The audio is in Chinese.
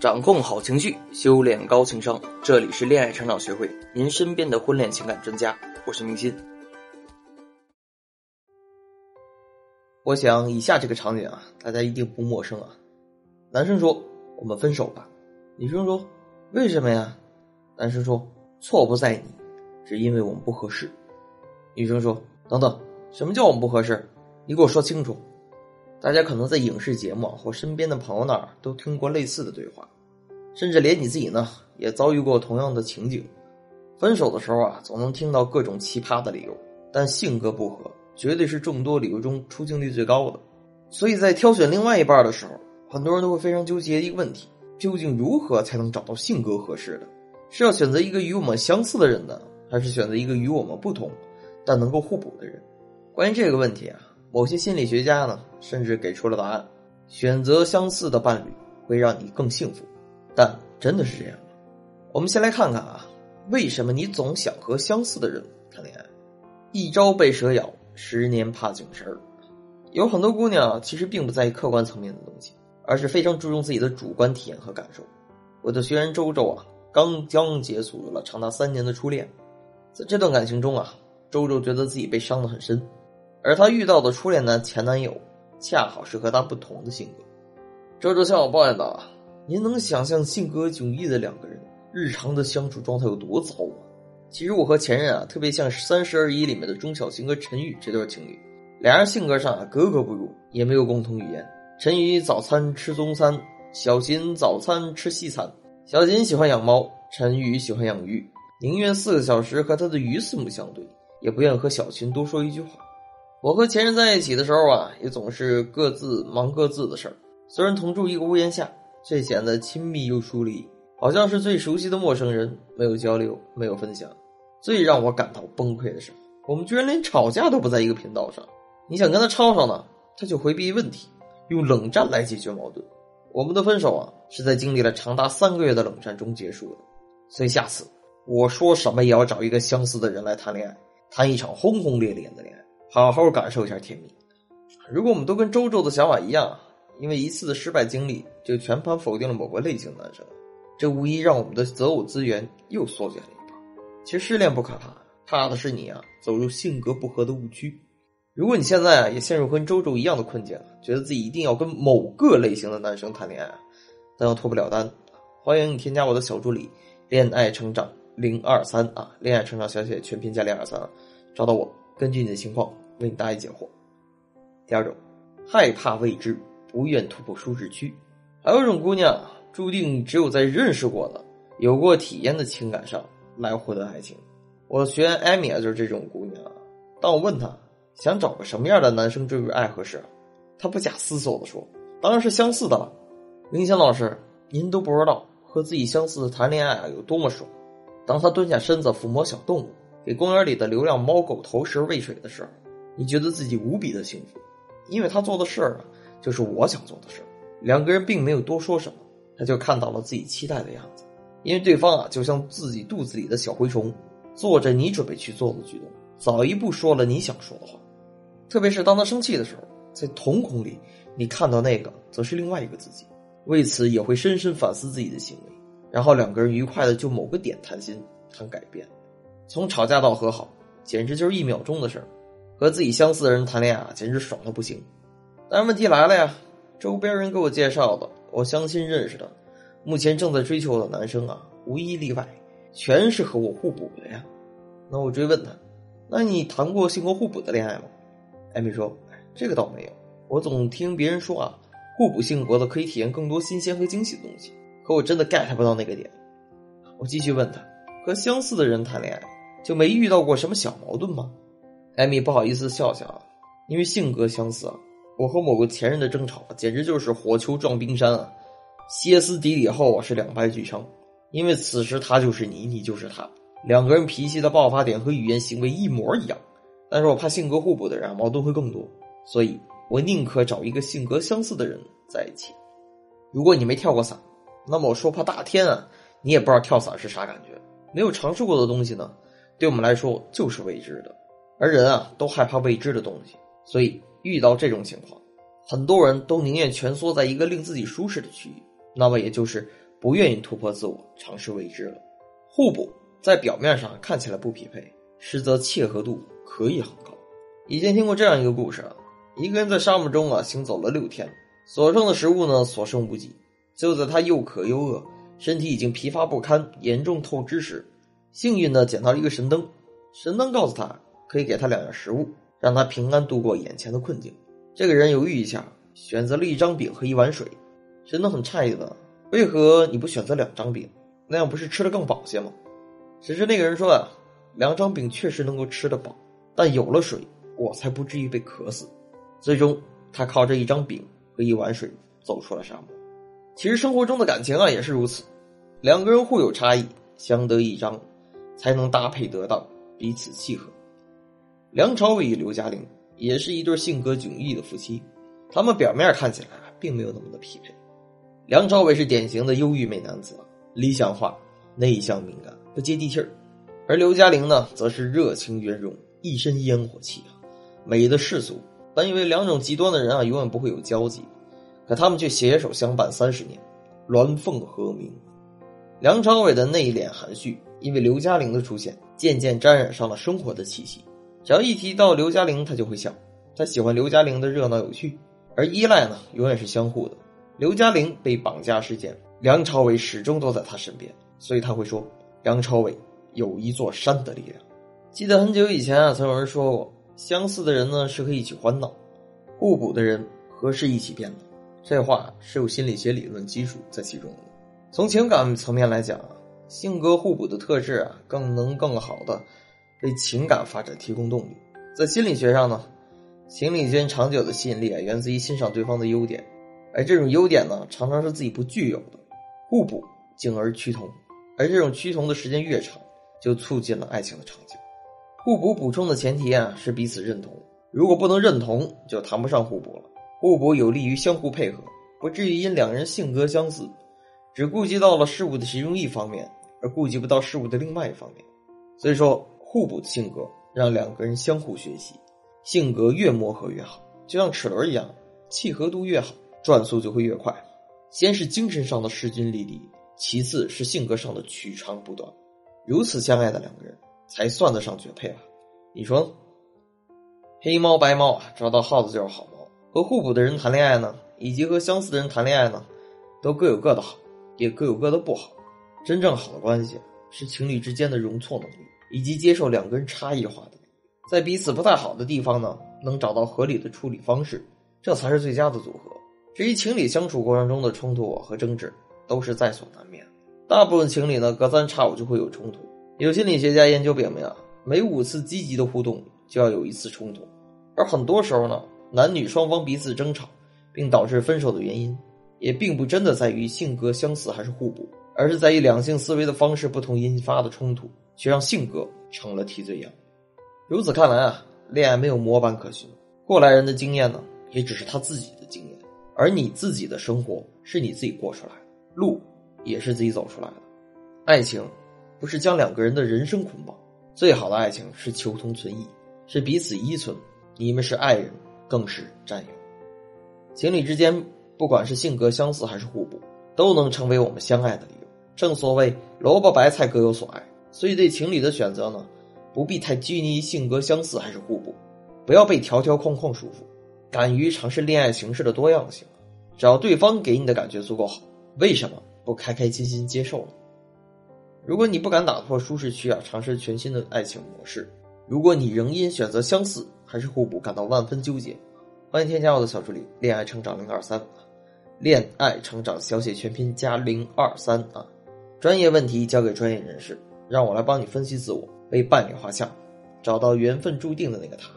掌控好情绪，修炼高情商。这里是恋爱成长学会，您身边的婚恋情感专家。我是明心。我想以下这个场景啊，大家一定不陌生啊。男生说：“我们分手吧。”女生说：“为什么呀？”男生说：“错不在你，是因为我们不合适。”女生说：“等等，什么叫我们不合适？你给我说清楚。”大家可能在影视节目或身边的朋友那儿都听过类似的对话，甚至连你自己呢也遭遇过同样的情景。分手的时候啊，总能听到各种奇葩的理由，但性格不合绝对是众多理由中出镜率最高的。所以在挑选另外一半的时候，很多人都会非常纠结一个问题：究竟如何才能找到性格合适的？是要选择一个与我们相似的人呢，还是选择一个与我们不同但能够互补的人？关于这个问题啊。某些心理学家呢，甚至给出了答案：选择相似的伴侣会让你更幸福。但真的是这样吗？我们先来看看啊，为什么你总想和相似的人谈恋爱？一朝被蛇咬，十年怕井绳儿。有很多姑娘其实并不在意客观层面的东西，而是非常注重自己的主观体验和感受。我的学员周周啊，刚将结束了长达三年的初恋，在这段感情中啊，周周觉得自己被伤得很深。而她遇到的初恋男前男友，恰好是和她不同的性格。周周向我抱怨道：“您能想象性格迥异的两个人日常的相处状态有多糟吗？”其实我和前任啊，特别像《三十而已》里面的钟小琴和陈宇这对情侣，俩人性格上啊格格不入，也没有共同语言。陈宇早餐吃中餐，小琴早餐吃西餐。小琴喜欢养猫，陈宇喜欢养鱼，宁愿四个小时和他的鱼四目相对，也不愿和小琴多说一句话。我和前任在一起的时候啊，也总是各自忙各自的事儿。虽然同住一个屋檐下，却显得亲密又疏离，好像是最熟悉的陌生人，没有交流，没有分享。最让我感到崩溃的是，我们居然连吵架都不在一个频道上。你想跟他吵吵呢，他就回避问题，用冷战来解决矛盾。我们的分手啊，是在经历了长达三个月的冷战中结束的。所以下次我说什么也要找一个相似的人来谈恋爱，谈一场轰轰烈烈的恋爱。好好感受一下甜蜜。如果我们都跟周周的想法一样，因为一次的失败经历就全盘否定了某个类型的男生，这无疑让我们的择偶资源又缩减了一半。其实失恋不可怕，怕的是你啊走入性格不合的误区。如果你现在啊也陷入跟周周一样的困境，觉得自己一定要跟某个类型的男生谈恋爱，但又脱不了单，欢迎你添加我的小助理“恋爱成长零二三”啊，恋爱成长小写全拼加零二三，找到我。根据你的情况为你答疑解惑。第二种，害怕未知，不愿突破舒适区。还有一种姑娘，注定只有在认识过的、有过体验的情感上来获得爱情。我学员艾米啊，就是这种姑娘。当我问她想找个什么样的男生坠入爱河时，她不假思索的说：“当然是相似的了。”明星老师，您都不知道和自己相似的谈恋爱啊有多么爽。当她蹲下身子抚摸小动物。给公园里的流浪猫狗投食喂水的时候，你觉得自己无比的幸福，因为他做的事儿啊，就是我想做的事儿。两个人并没有多说什么，他就看到了自己期待的样子，因为对方啊，就像自己肚子里的小蛔虫，做着你准备去做的举动，早一步说了你想说的话。特别是当他生气的时候，在瞳孔里，你看到那个则是另外一个自己，为此也会深深反思自己的行为，然后两个人愉快的就某个点谈心谈改变。从吵架到和好，简直就是一秒钟的事儿。和自己相似的人谈恋爱，简直爽的不行。但问题来了呀，周边人给我介绍的，我相亲认识的，目前正在追求的男生啊，无一例外，全是和我互补的呀。那我追问他，那你谈过性格互补的恋爱吗？艾米说，这个倒没有。我总听别人说啊，互补性格的可以体验更多新鲜和惊喜的东西，可我真的 get 不到那个点。我继续问他，和相似的人谈恋爱。就没遇到过什么小矛盾吗？艾米不好意思笑笑，因为性格相似，我和某个前任的争吵简直就是火球撞冰山啊，歇斯底里后啊是两败俱伤，因为此时他就是你，你就是他，两个人脾气的爆发点和语言行为一模一样，但是我怕性格互补的人矛盾会更多，所以我宁可找一个性格相似的人在一起。如果你没跳过伞，那么我说怕大天啊，你也不知道跳伞是啥感觉，没有尝试过的东西呢。对我们来说就是未知的，而人啊都害怕未知的东西，所以遇到这种情况，很多人都宁愿蜷缩在一个令自己舒适的区域，那么也就是不愿意突破自我，尝试未知了。互补在表面上看起来不匹配，实则契合度可以很高。以前听过这样一个故事啊，一个人在沙漠中啊行走了六天，所剩的食物呢所剩无几。就在他又渴又饿，身体已经疲乏不堪、严重透支时，幸运的捡到了一个神灯。神灯告诉他，可以给他两样食物，让他平安度过眼前的困境。这个人犹豫一下，选择了一张饼和一碗水。神灯很诧异的，为何你不选择两张饼？那样不是吃的更饱些吗？只是那个人说啊，两张饼确实能够吃得饱，但有了水，我才不至于被渴死。最终，他靠着一张饼和一碗水走出了沙漠。其实生活中的感情啊也是如此，两个人互有差异，相得益彰，才能搭配得当，彼此契合。梁朝伟与刘嘉玲也是一对性格迥异的夫妻，他们表面看起来并没有那么的匹配。梁朝伟是典型的忧郁美男子，理想化、内向、敏感、不接地气儿；而刘嘉玲呢，则是热情圆融，一身烟火气啊，美的世俗。本以为两种极端的人啊，永远不会有交集。可他们却携手相伴三十年，鸾凤和鸣。梁朝伟的内敛含蓄，因为刘嘉玲的出现，渐渐沾染上了生活的气息。只要一提到刘嘉玲，他就会笑。他喜欢刘嘉玲的热闹有趣，而依赖呢，永远是相互的。刘嘉玲被绑架事件，梁朝伟始终都在他身边，所以他会说：“梁朝伟有一座山的力量。”记得很久以前啊，曾有人说过：“相似的人呢，适合一起欢闹；互补的人，合适一起变老。”这话是有心理学理论基础在其中的。从情感层面来讲啊，性格互补的特质啊，更能更好的为情感发展提供动力。在心理学上呢，情侣间长久的吸引力啊，源自于欣赏对方的优点，而这种优点呢，常常是自己不具有的。互补进而趋同，而这种趋同的时间越长，就促进了爱情的长久。互补补充的前提啊，是彼此认同。如果不能认同，就谈不上互补了。互补有利于相互配合，不至于因两人性格相似，只顾及到了事物的其中一方面，而顾及不到事物的另外一方面。所以说，互补的性格让两个人相互学习，性格越磨合越好，就像齿轮一样，契合度越好，转速就会越快。先是精神上的势均力敌，其次是性格上的取长补短，如此相爱的两个人才算得上绝配吧。你说，黑猫白猫啊，找到耗子就是好猫。和互补的人谈恋爱呢，以及和相似的人谈恋爱呢，都各有各的好，也各有各的不好。真正好的关系是情侣之间的容错能力，以及接受两个人差异化的，在彼此不太好的地方呢，能找到合理的处理方式，这才是最佳的组合。至于情侣相处过程中的冲突和争执，都是在所难免。大部分情侣呢，隔三差五就会有冲突。有心理学家研究表明啊，每五次积极的互动就要有一次冲突，而很多时候呢。男女双方彼此争吵，并导致分手的原因，也并不真的在于性格相似还是互补，而是在于两性思维的方式不同引发的冲突，却让性格成了替罪羊。如此看来啊，恋爱没有模板可循，过来人的经验呢，也只是他自己的经验，而你自己的生活是你自己过出来的，路也是自己走出来的。爱情不是将两个人的人生捆绑，最好的爱情是求同存异，是彼此依存，你们是爱人。更是战友，情侣之间不管是性格相似还是互补，都能成为我们相爱的理由。正所谓萝卜白菜各有所爱，所以对情侣的选择呢，不必太拘泥于性格相似还是互补，不要被条条框框束缚，敢于尝试恋爱形式的多样性。只要对方给你的感觉足够好，为什么不开开心心接受呢？如果你不敢打破舒适区啊，尝试全新的爱情模式。如果你仍因选择相似还是互补感到万分纠结，欢迎添加我的小助理“恋爱成长零二三”，恋爱成长小写全拼加零二三啊，专业问题交给专业人士，让我来帮你分析自我，为伴侣画像，找到缘分注定的那个他。